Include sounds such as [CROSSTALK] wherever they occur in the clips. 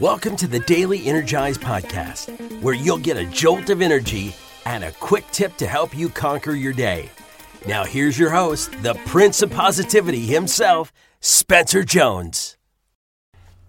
Welcome to the Daily Energize Podcast, where you'll get a jolt of energy and a quick tip to help you conquer your day. Now, here's your host, the Prince of Positivity himself, Spencer Jones.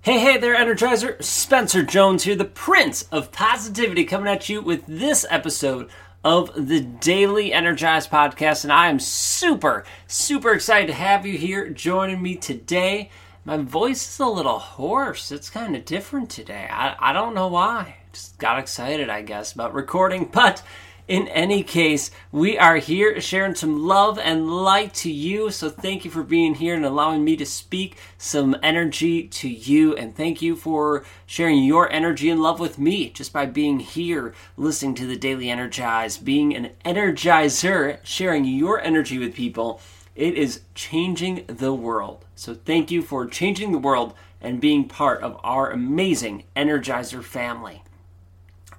Hey, hey there, Energizer. Spencer Jones here, the Prince of Positivity, coming at you with this episode of the Daily Energize Podcast. And I am super, super excited to have you here joining me today. My voice is a little hoarse. It's kind of different today. I, I don't know why. Just got excited, I guess, about recording. [LAUGHS] But in any case, we are here sharing some love and light to you. So thank you for being here and allowing me to speak some energy to you. And thank you for sharing your energy and love with me just by being here, listening to the Daily Energize, being an energizer, sharing your energy with people it is changing the world. So thank you for changing the world and being part of our amazing Energizer family.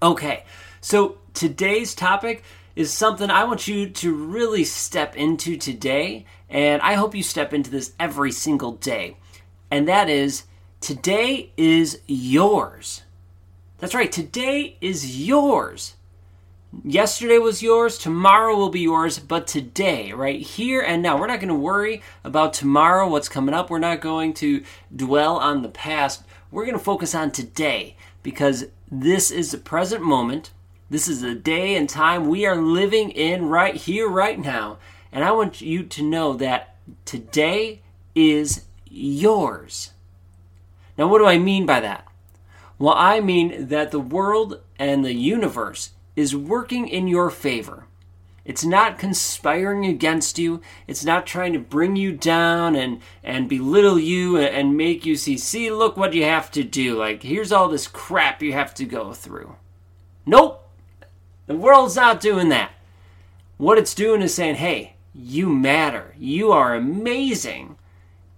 Okay, so today's topic is something I want you to really step into today, and I hope you step into this every single day. And that is today is yours. That's right, today is yours. Yesterday was yours, tomorrow will be yours, but today, right here and now, we're not going to worry about tomorrow, what's coming up. We're not going to dwell on the past. We're going to focus on today because this is the present moment. This is the day and time we are living in right here, right now. And I want you to know that today is yours. Now, what do I mean by that? Well, I mean that the world and the universe is working in your favor. It's not conspiring against you. It's not trying to bring you down and, and belittle you and make you see, see, look what you have to do. Like, here's all this crap you have to go through. Nope. The world's not doing that. What it's doing is saying, hey, you matter. You are amazing.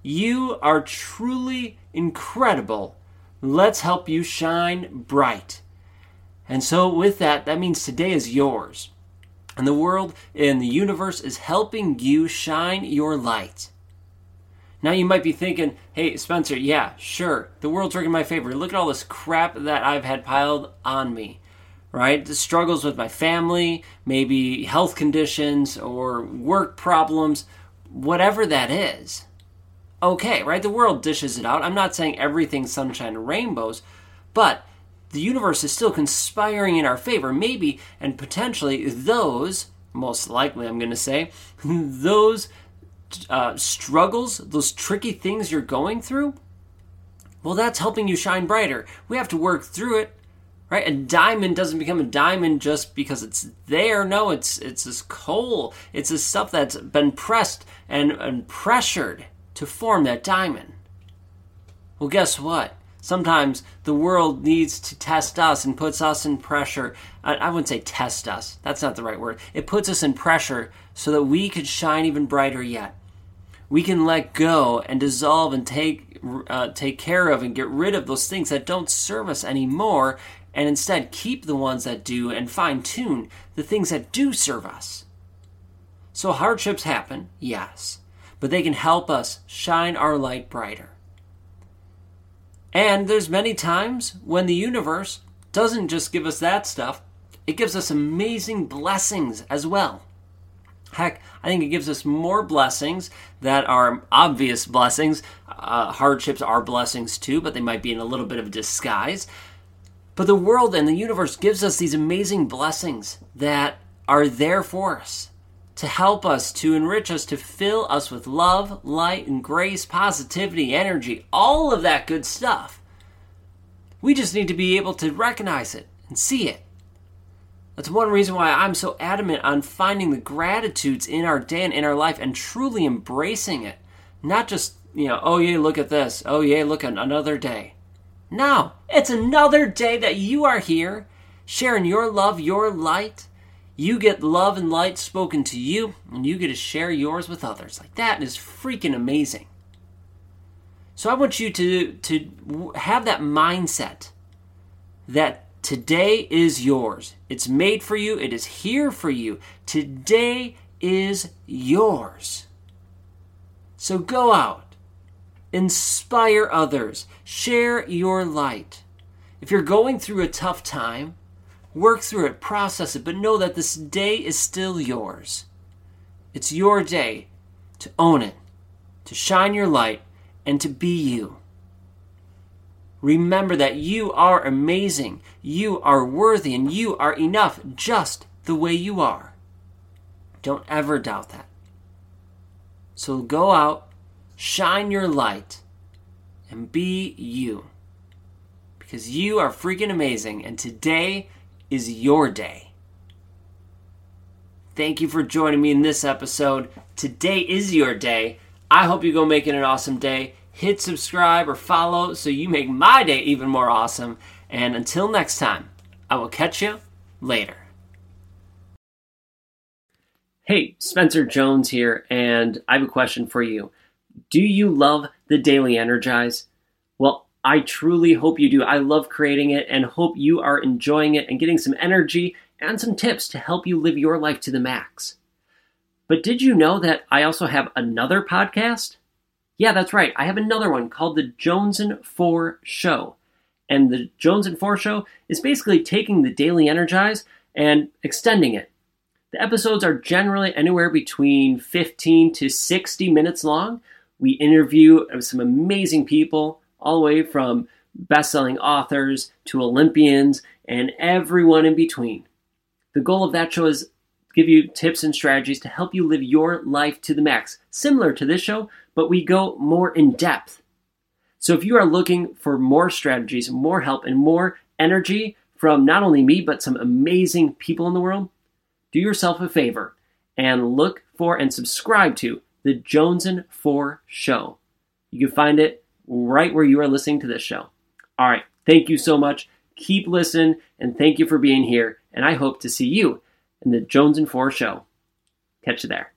You are truly incredible. Let's help you shine bright. And so, with that, that means today is yours. And the world and the universe is helping you shine your light. Now, you might be thinking, hey, Spencer, yeah, sure, the world's working in my favor. Look at all this crap that I've had piled on me, right? The struggles with my family, maybe health conditions or work problems, whatever that is. Okay, right? The world dishes it out. I'm not saying everything's sunshine and rainbows, but the universe is still conspiring in our favor. Maybe and potentially those, most likely, I'm going to say, [LAUGHS] those uh, struggles, those tricky things you're going through, well, that's helping you shine brighter. We have to work through it, right? A diamond doesn't become a diamond just because it's there. No, it's it's this coal. It's this stuff that's been pressed and, and pressured to form that diamond. Well, guess what? Sometimes the world needs to test us and puts us in pressure. I, I, wouldn't say test us, that's not the right word. It puts us in pressure so that we could shine even brighter yet. We can let go and dissolve and take, uh, take care of and get rid of those things that don't serve us anymore and instead keep the ones that do and fine tune the things that do serve us. So hardships happen, yes, but they can help us shine our light brighter. And there's many times when the universe doesn't just give us that stuff, it gives us amazing blessings as well. Heck, I think it gives us more blessings that are obvious blessings. Uh, hardships are blessings too, but they might be in a little bit of disguise. But the world and the universe gives us these amazing blessings that are there for us to help us, to enrich us, to fill us with love, light, and grace, positivity, energy, all of that good stuff. We just need to be able to recognize it and see it. That's one reason why I'm so adamant on finding the gratitudes in our day and in our life and truly embracing it. Not just, you know, oh, yeah, look at this. Oh, yeah, look at another day. No, it's another day that you are here sharing your love, your light, you get love and light spoken to you, and you get to share yours with others. Like that is freaking amazing. So I want you to to have that mindset that today is yours. It's made for you. It is here for you. Today is yours. So go out, inspire others, share your light, If you're going through a tough time, work through it, process it, but know that this day is still yours. It's your day to own it, to shine your light, and to be you. Remember that you are amazing, you are worthy, and you are enough just the way you are. Don't ever doubt that. So go out, shine your light, and be you. Because you are freaking amazing, and today is your day. Thank you for joining me in this episode. Today is your day. I hope you go make it an awesome day. Hit subscribe or follow so you make my day even more awesome. And until next time, I will catch you later. Hey, Spencer Jones here, and I have a question for you. Do you love the Daily Energize? I truly hope you do. I love creating it and hope you are enjoying it and getting some energy and some tips to help you live your life to the max. But did you know that I also have another podcast? Yeah, that's right. I have another one called The Jones and 4 Show. And The Jones and 4 Show is basically taking the Daily Energize and extending it the episodes are generally anywhere between 15 to 60 minutes long. We interview some amazing people, all the way from best selling authors to Olympians and everyone in between. The goal of that show is give you tips and strategies to help you live your life to the max, similar to this show, but we go more in depth. So if you are looking for more strategies, more help, and more energy from not only me, but some amazing people in the world, do yourself a favor and look for and subscribe to the Jones and 4 Show. You can find it right where you are listening to this show. All right, thank you so much. Keep listening, and thank you for being here. And I hope to see you in the Jones and 4 Show. Catch you there.